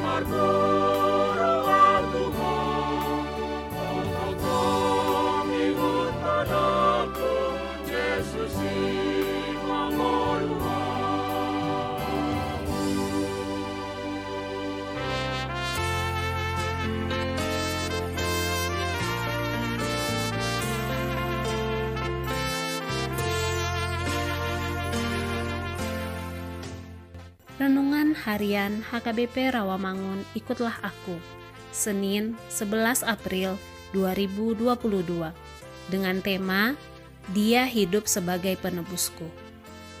Marco. Renungan Harian HKBP Rawamangun Ikutlah Aku Senin 11 April 2022 dengan tema Dia hidup sebagai penebusku.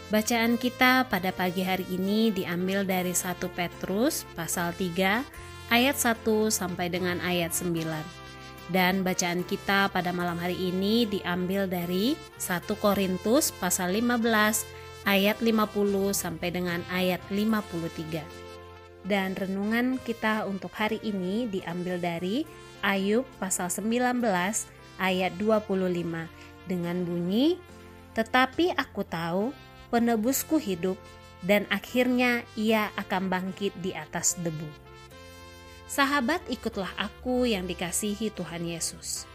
Bacaan kita pada pagi hari ini diambil dari 1 Petrus pasal 3 ayat 1 sampai dengan ayat 9 dan bacaan kita pada malam hari ini diambil dari 1 Korintus pasal 15 ayat 50 sampai dengan ayat 53. Dan renungan kita untuk hari ini diambil dari Ayub pasal 19 ayat 25 dengan bunyi Tetapi aku tahu penebusku hidup dan akhirnya ia akan bangkit di atas debu. Sahabat ikutlah aku yang dikasihi Tuhan Yesus.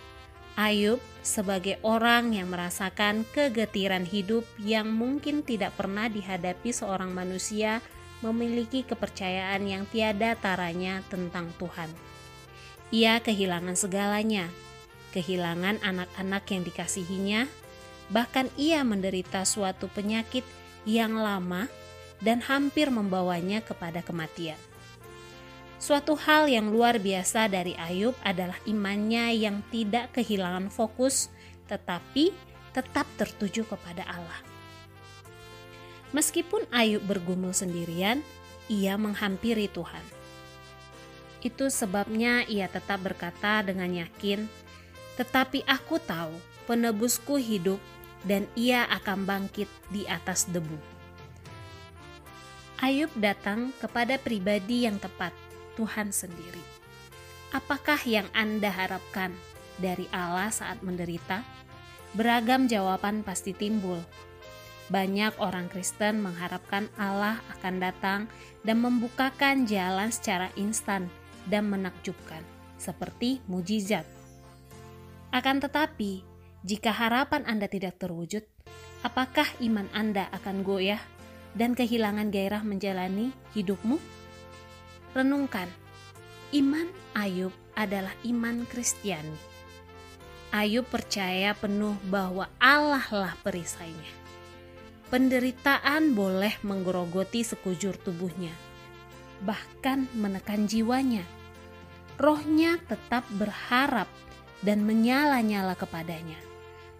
Ayub sebagai orang yang merasakan kegetiran hidup yang mungkin tidak pernah dihadapi seorang manusia memiliki kepercayaan yang tiada taranya tentang Tuhan. Ia kehilangan segalanya, kehilangan anak-anak yang dikasihinya, bahkan ia menderita suatu penyakit yang lama dan hampir membawanya kepada kematian. Suatu hal yang luar biasa dari Ayub adalah imannya yang tidak kehilangan fokus, tetapi tetap tertuju kepada Allah. Meskipun Ayub bergumul sendirian, ia menghampiri Tuhan. Itu sebabnya ia tetap berkata dengan yakin, "Tetapi aku tahu penebusku hidup, dan ia akan bangkit di atas debu." Ayub datang kepada pribadi yang tepat Tuhan sendiri. Apakah yang Anda harapkan dari Allah saat menderita? Beragam jawaban pasti timbul. Banyak orang Kristen mengharapkan Allah akan datang dan membukakan jalan secara instan dan menakjubkan, seperti mujizat. Akan tetapi, jika harapan Anda tidak terwujud, apakah iman Anda akan goyah dan kehilangan gairah menjalani hidupmu? Renungkan, iman Ayub adalah iman Kristiani. Ayub percaya penuh bahwa Allah lah perisainya. Penderitaan boleh menggerogoti sekujur tubuhnya, bahkan menekan jiwanya. Rohnya tetap berharap dan menyala-nyala kepadanya.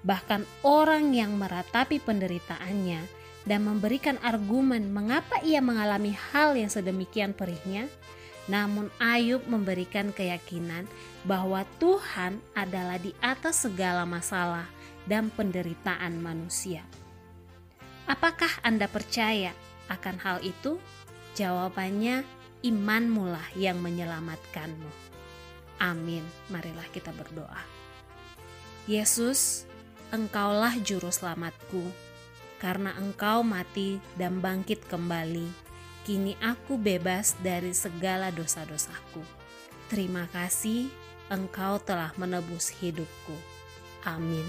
Bahkan orang yang meratapi penderitaannya dan memberikan argumen mengapa ia mengalami hal yang sedemikian perihnya, namun Ayub memberikan keyakinan bahwa Tuhan adalah di atas segala masalah dan penderitaan manusia. Apakah Anda percaya akan hal itu? Jawabannya imanmu lah yang menyelamatkanmu. Amin. Marilah kita berdoa. Yesus, Engkaulah juru selamatku karena engkau mati dan bangkit kembali, kini aku bebas dari segala dosa-dosaku. Terima kasih, engkau telah menebus hidupku. Amin.